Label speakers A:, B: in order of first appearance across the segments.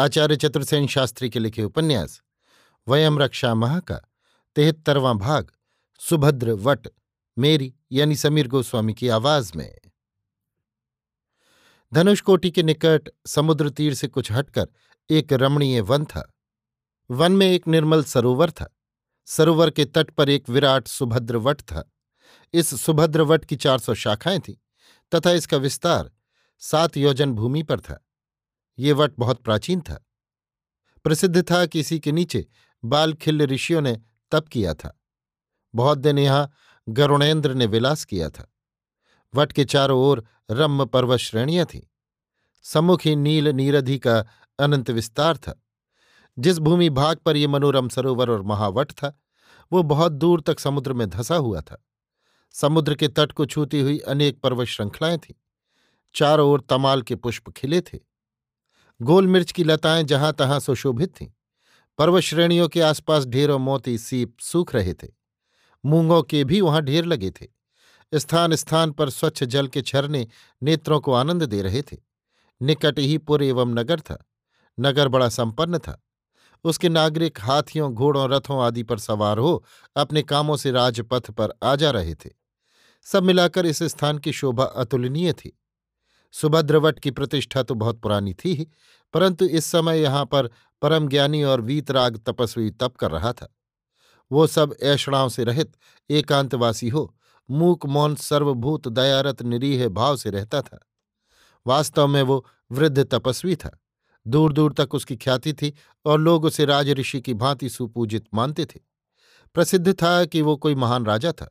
A: आचार्य चतुर्सेन शास्त्री के लिखे उपन्यास, वयम रक्षा मह का तिहत्तरवां भाग, सुभद्र वट, मेरी, यानी समीर गोस्वामी की आवाज़ में। धनुषकोटि के निकट समुद्र तीर से कुछ हटकर एक रमणीय वन था। वन में एक निर्मल सरोवर था। सरोवर के तट पर एक विराट सुभद्र वट था। इस सुभद्र वट की चार सौ शाखाएँ थीं, तथा इसका विस्तार सात योजन भूमि पर था। ये वट बहुत प्राचीन था। प्रसिद्ध था कि इसी के नीचे बालखिल्य ऋषियों ने तप किया था। बहुत दिन यहाँ गरुणेन्द्र ने विलास किया था। वट के चारों ओर रम्म पर्वत श्रेणियाँ थीं। सम्मुख ही नील नीरधि का अनंत विस्तार था। जिस भूमि भाग पर ये मनोरम सरोवर और महावट था, वो बहुत दूर तक समुद्र में धसा हुआ था। समुद्र के तट को छूती हुई अनेक पर्वत श्रृंखलाएँ थीं। चारों ओर तमाल के पुष्प खिले थे। गोल मिर्च की लताएँ जहाँ तहां सुशोभित थीं। पर्वत श्रेणियों के आसपास ढेरों मोती सीप सूख रहे थे। मूंगों के भी वहाँ ढेर लगे थे। स्थान स्थान पर स्वच्छ जल के झरने नेत्रों को आनंद दे रहे थे। निकट ही पुर एवं नगर था। नगर बड़ा संपन्न था। उसके नागरिक हाथियों, घोड़ों, रथों आदि पर सवार हो अपने कामों से राजपथ पर आ जा रहे थे। सब मिलाकर इस स्थान की शोभा अतुलनीय थी। सुभद्रवट की प्रतिष्ठा तो बहुत पुरानी थी ही, परंतु इस समय यहाँ पर परम ज्ञानी और वीतराग तपस्वी तप कर रहा था। वो सब ऐषणाओं से रहित, एकांतवासी हो, मूक मौन सर्वभूत दयारत निरीह भाव से रहता था। वास्तव में वो वृद्ध तपस्वी था। दूर दूर तक उसकी ख्याति थी और लोग उसे राजऋषि की भांति सुपूजित मानते थे। प्रसिद्ध था कि वो कोई महान राजा था।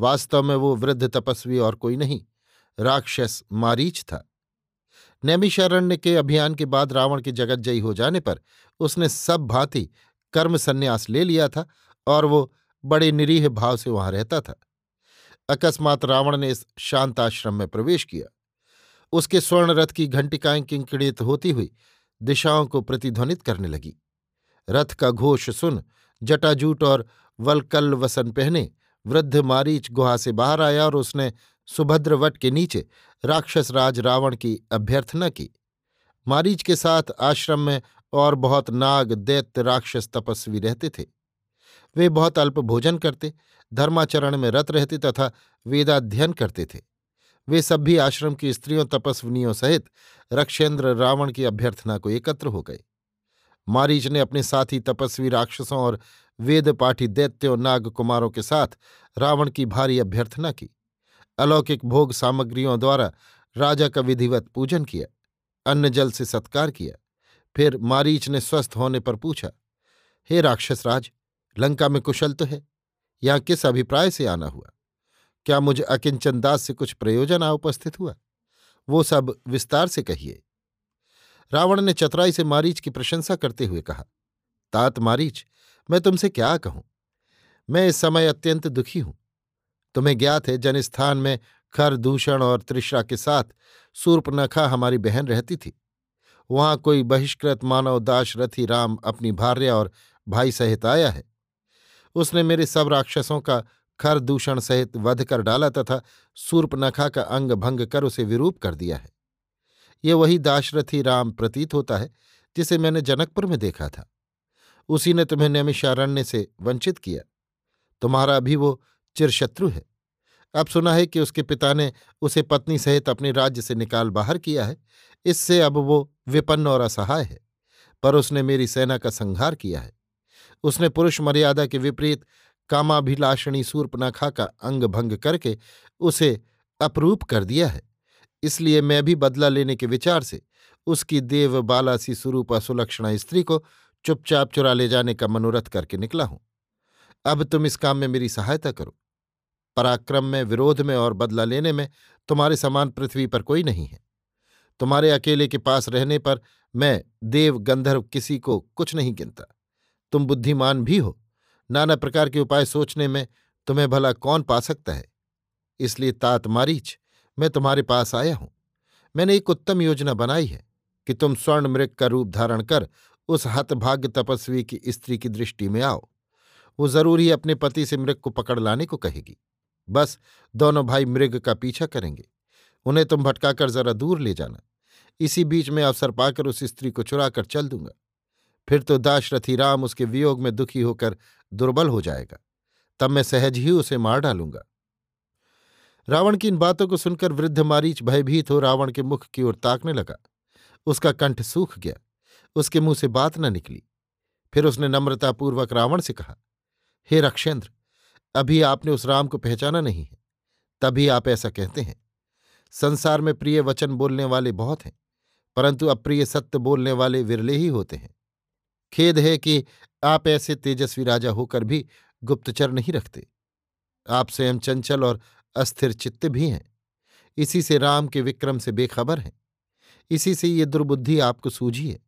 A: वास्तव में वो वृद्ध तपस्वी और कोई नहीं राक्षस मारीच था। नैमिषारण्य के अभियान के बाद रावण के जगतजयी हो जाने पर उसने सब भांति कर्म संन्यास ले लिया था और वो बड़े निरीह भाव से वहाँ रहता था। अकस्मात रावण ने इस शांत आश्रम में प्रवेश किया। उसके स्वर्ण रथ की घंटिकाएँ किंकिणित होती हुई दिशाओं को प्रतिध्वनित करने लगी। रथ का घोष सुन जटाजूट और वलकल वसन पहने वृद्ध मारीच गुहा से बाहर आया और उसने सुभद्रवट के नीचे राक्षस राज रावण की अभ्यर्थना की। मारीच के साथ आश्रम में और बहुत नाग, दैत्य, राक्षस तपस्वी रहते थे। वे बहुत अल्प भोजन करते, धर्माचरण में रत रहते तथा वेदाध्ययन करते थे। वे सब भी आश्रम की स्त्रियों, तपस्विनियों सहित रक्षेंद्र रावण की अभ्यर्थना को एकत्र हो गए। मारीच ने अपने साथी तपस्वी राक्षसों और वेद पाठी दैत्यों नाग कुमारों के साथ रावण की भारी अभ्यर्थना की। अलौकिक भोग सामग्रियों द्वारा राजा का विधिवत पूजन किया अन्न जल से सत्कार किया। फिर मारीच ने स्वस्थ होने पर पूछा, हे राक्षस राज, लंका में कुशल तो है? यहाँ किस अभिप्राय से आना हुआ? क्या मुझे अकिंचन दास से कुछ प्रयोजन आ उपस्थित हुआ? वो सब विस्तार से कहिए। रावण ने चतुराई से मारीच की प्रशंसा करते हुए कहा, तात मारीच, मैं तुमसे क्या कहूँ? मैं इस समय अत्यंत दुखी हूँ। तुम्हें ज्ञात है, जनस्थान में खर दूषण और तृषा के साथ सूर्पनखा हमारी बहन रहती थी। वहाँ कोई बहिष्कृत मानव दाशरथी राम अपनी भार्य और भाई सहित आया है। उसने मेरे सब राक्षसों का खर दूषण सहित वध कर डाला तथा सूर्पनखा का अंग भंग कर उसे विरूप कर दिया है। ये वही दाशरथी राम प्रतीत होता है, जिसे मैंने जनकपुर में देखा था। उसी ने तुम्हें नैमिषारण्य से वंचित किया। तुम्हारा भी वो चिरशत्रु है। अब सुना है कि उसके पिता ने उसे पत्नी सहित अपने राज्य से निकाल बाहर किया है। इससे अब वो विपन्न और असहाय है, पर उसने मेरी सेना का संहार किया है। उसने पुरुष मर्यादा के विपरीत कामाभिलाषणी सूर्पनाखा का अंग भंग करके उसे अप्रूप कर दिया है। इसलिए मैं भी बदला लेने के विचार से उसकी देव बाला सी सुरूपा सुलक्षणा स्त्री को चुपचाप चुरा ले जाने का मनोरथ करके निकला हूँ। अब तुम इस काम में मेरी सहायता करो। पराक्रम में, विरोध में और बदला लेने में तुम्हारे समान पृथ्वी पर कोई नहीं है। तुम्हारे अकेले के पास रहने पर मैं देव गंधर्व किसी को कुछ नहीं गिनता। तुम बुद्धिमान भी हो। नाना प्रकार के उपाय सोचने में तुम्हें भला कौन पा सकता है? इसलिए तात मारीच, मैं तुम्हारे पास आया हूँ। मैंने एक उत्तम योजना बनाई है कि तुम स्वर्ण मृग का रूप धारण कर उस हतभाग्य तपस्वी की स्त्री की दृष्टि में आओ। वो ज़रूर ही अपने पति से मृग को पकड़ लाने को कहेगी। बस, दोनों भाई मृग का पीछा करेंगे। उन्हें तुम भटकाकर जरा दूर ले जाना। इसी बीच में अवसर पाकर उस स्त्री को चुराकर चल दूँगा। फिर तो दाशरथी राम उसके वियोग में दुखी होकर दुर्बल हो जाएगा। तब मैं सहज ही उसे मार डालूँगा। रावण की इन बातों को सुनकर वृद्ध मारीच भयभीत हो रावण के मुख की ओर ताकने लगा। उसका कंठ सूख गया। उसके मुँह से बात न निकली। फिर उसने नम्रतापूर्वक रावण से कहा, हे रक्षेंद्र अभी आपने उस राम को पहचाना नहीं है। तभी आप ऐसा कहते हैं। संसार में प्रिय वचन बोलने वाले बहुत हैं, परंतु अप्रिय सत्य बोलने वाले विरले ही होते हैं। खेद है कि आप ऐसे तेजस्वी राजा होकर भी गुप्तचर नहीं रखते। आप स्वयं चंचल और अस्थिर चित्त भी हैं। इसी से राम के विक्रम से बेखबर हैं। इसी से ये दुर्बुद्धि आपको सूझी है।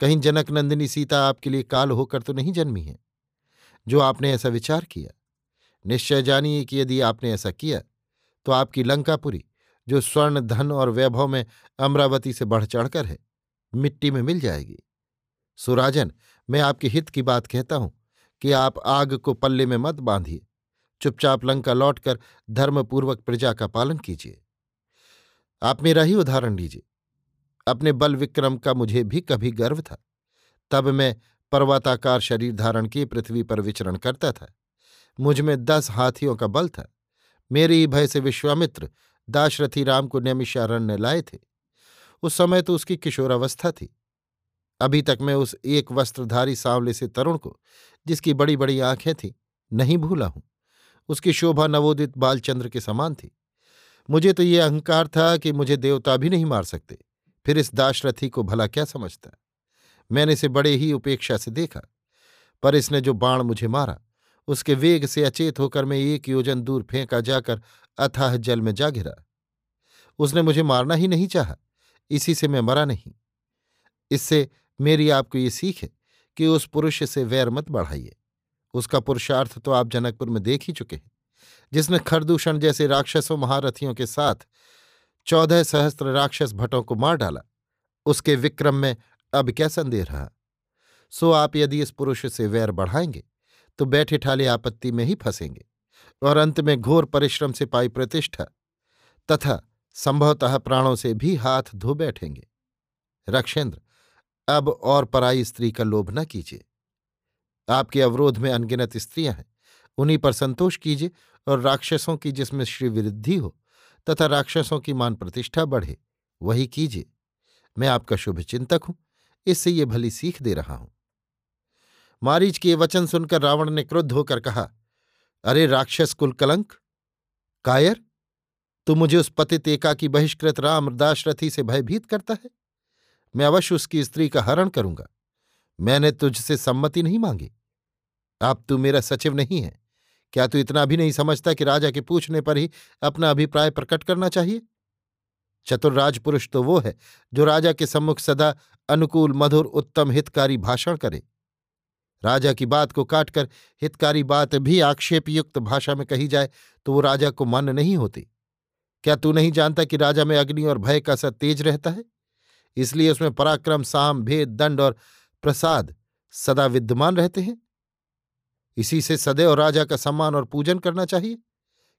A: कहीं जनक नंदिनी सीता आपके लिए काल होकर तो नहीं जन्मी है। जो आपने ऐसा विचार किया निश्चय जानिए कि यदि आपने ऐसा किया तो आपकी लंकापुरी जो स्वर्ण, धन और वैभव में अमरावती से बढ़ चढ़कर है, मिट्टी में मिल जाएगी। सुराजन, मैं आपके हित की बात कहता हूँ कि आप आग को पल्ले में मत बांधिए। चुपचाप लंका लौटकर धर्मपूर्वक प्रजा का पालन कीजिए। आप मेरा ही उदाहरण लीजिए अपने बल विक्रम का मुझे भी कभी गर्व था। तब मैं पर्वताकार शरीर धारण किए पृथ्वी पर विचरण करता था। मुझमें दस हाथियों का बल था। मेरे ही भय से विश्वामित्र दाशरथी राम को नैमिषारण्य लाए थे। उस समय तो उसकी किशोरावस्था थी। अभी तक मैं उस एक वस्त्रधारी सांवले से तरुण को, जिसकी बड़ी बड़ी आँखें थीं, नहीं भूला हूँ। उसकी शोभा नवोदित बालचंद्र के समान थी। मुझे तो ये अहंकार था कि मुझे देवता भी नहीं मार सकते। फिर इस दाशरथी को भला क्या समझता? मैंने इसे बड़े ही उपेक्षा से देखा, पर इसने जो बाण मुझे मारा उसके वेग से अचेत होकर मैं एक योजन दूर फेंका जाकर अथाह जल में जा गिरा। उसने मुझे मारना ही नहीं चाहा, इसी से मैं मरा नहीं। इससे मेरी आपको ये सीख है कि उस पुरुष से वैर मत बढ़ाइए। उसका पुरुषार्थ तो आप जनकपुर में देख ही चुके हैं, जिसने खरदूषण जैसे राक्षसों महारथियों के साथ चौदह सहस्त्र राक्षस भटों को मार डाला। उसके विक्रम में अब क्या संदेह रहा? सो आप यदि इस पुरुष से वैर बढ़ाएँगे तो बैठे ठाले आपत्ति में ही फंसेंगे और अंत में घोर परिश्रम से पाई प्रतिष्ठा तथा संभवतः प्राणों से भी हाथ धो बैठेंगे। रक्षेंद्र, अब और पराई स्त्री का लोभ न कीजिए। आपके अवरोध में अनगिनत स्त्रियाँ हैं, उन्हीं पर संतोष कीजिए और राक्षसों की जिसमें श्रीवृद्धि हो तथा राक्षसों की मान प्रतिष्ठा बढ़े, वही कीजिए। मैं आपका शुभ चिंतक हूँ, इससे ये भली सीख दे रहा हूँ। मारीच के वचन सुनकर रावण ने क्रुद्ध होकर कहा, अरे राक्षस कुल कलंक कायर, तू मुझे उस पतित एका की बहिष्कृत राम दाशरथी से भयभीत करता है? मैं अवश्य उसकी स्त्री का हरण करूँगा। मैंने तुझसे सम्मति नहीं मांगी। आप, तू मेरा सचिव नहीं है। क्या तू इतना भी नहीं समझता कि राजा के पूछने पर ही अपना अभिप्राय प्रकट करना चाहिए? चतुर राजपुरुष तो वो है जो राजा के सम्मुख सदा अनुकूल, मधुर, उत्तम, हितकारी भाषण करे। राजा की बात को काटकर हितकारी बात भी आक्षेपयुक्त भाषा में कही जाए तो वो राजा को मन नहीं होती। क्या तू नहीं जानता कि राजा में अग्नि और भय का सा तेज रहता है? इसलिए उसमें पराक्रम, साम, भेद, दंड और प्रसाद सदा विद्यमान रहते हैं। इसी से सदैव राजा का सम्मान और पूजन करना चाहिए।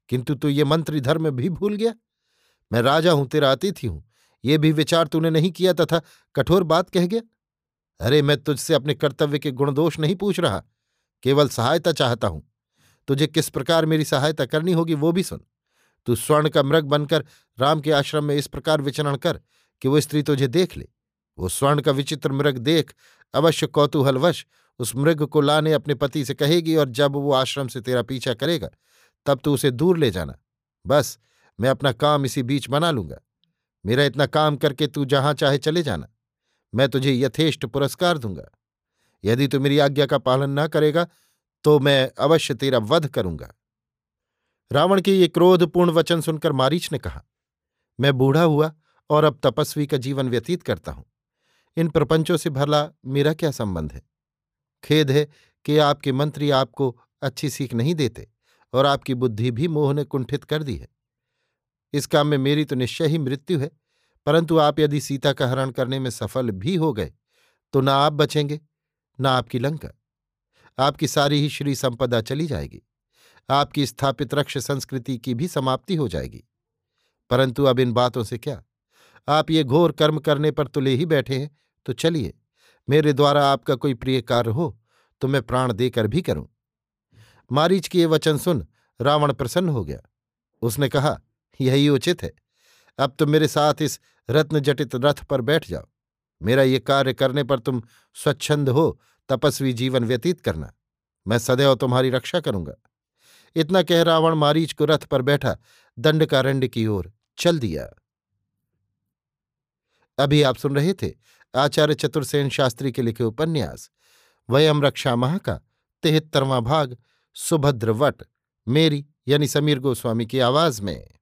A: किंतु तू ये मंत्री धर्म भी भूल गया। मैं राजा हूँ, तेरा अतिथि हूँ। ये भी विचार तूने नहीं किया तथा कठोर बात कह गया। अरे, मैं तुझसे अपने कर्तव्य के गुणदोष नहीं पूछ रहा, केवल सहायता चाहता हूँ। तुझे किस प्रकार मेरी सहायता करनी होगी वो भी सुन। तू स्वर्ण का मृग बनकर राम के आश्रम में इस प्रकार विचरण कर कि वो स्त्री तुझे देख ले। वो स्वर्ण का विचित्र मृग देख, अवश्य कौतूहलवश उस मृग को लाने अपने पति से कहेगी और जब वो आश्रम से तेरा पीछा करेगा, तब तू उसे दूर ले जाना। बस, मैं अपना काम इसी बीच बना लूँगा। मेरा इतना काम करके तू जहाँ चाहे चले जाना। मैं तुझे यथेष्ट पुरस्कार दूँगा। यदि तू मेरी आज्ञा का पालन न करेगा तो मैं अवश्य तेरा वध करूँगा। रावण के ये क्रोधपूर्ण वचन सुनकर मारीच ने कहा, मैं बूढ़ा हुआ और अब तपस्वी का जीवन व्यतीत करता हूँ। इन प्रपंचों से भला मेरा क्या संबंध है? खेद है कि आपके मंत्री आपको अच्छी सीख नहीं देते और आपकी बुद्धि भी मोह ने कुंठित कर दी है। इस काम में मेरी तो निश्चय ही मृत्यु है। परंतु आप यदि सीता का हरण करने में सफल भी हो गए तो ना आप बचेंगे, ना आपकी लंका। आपकी सारी ही श्री संपदा चली जाएगी। आपकी स्थापित रक्ष संस्कृति की भी समाप्ति हो जाएगी। परंतु अब इन बातों से क्या? आप ये घोर कर्म करने पर तुले ही बैठे हैं तो चलिए, मेरे द्वारा आपका कोई प्रिय कार्य हो तो मैं प्राण देकर भी करूँ। मारीच के ये वचन सुन रावण प्रसन्न हो गया। उसने कहा, यही उचित है। अब तुम मेरे साथ इस रत्नजटित रथ पर बैठ जाओ। मेरा ये कार्य करने पर तुम स्वच्छंद हो, तपस्वी जीवन व्यतीत करना। मैं सदैव तुम्हारी रक्षा करूँगा। इतना कह रावण मारीच को रथ पर बैठा दंडकारण्य की ओर चल दिया। अभी आप सुन रहे थे आचार्य चतुर्सेन शास्त्री के लिखे उपन्यास, वयम रक्षा माह का तिहत्तरवां भाग, सुभद्र वट, मेरी यानी समीर गोस्वामी की आवाज़ में।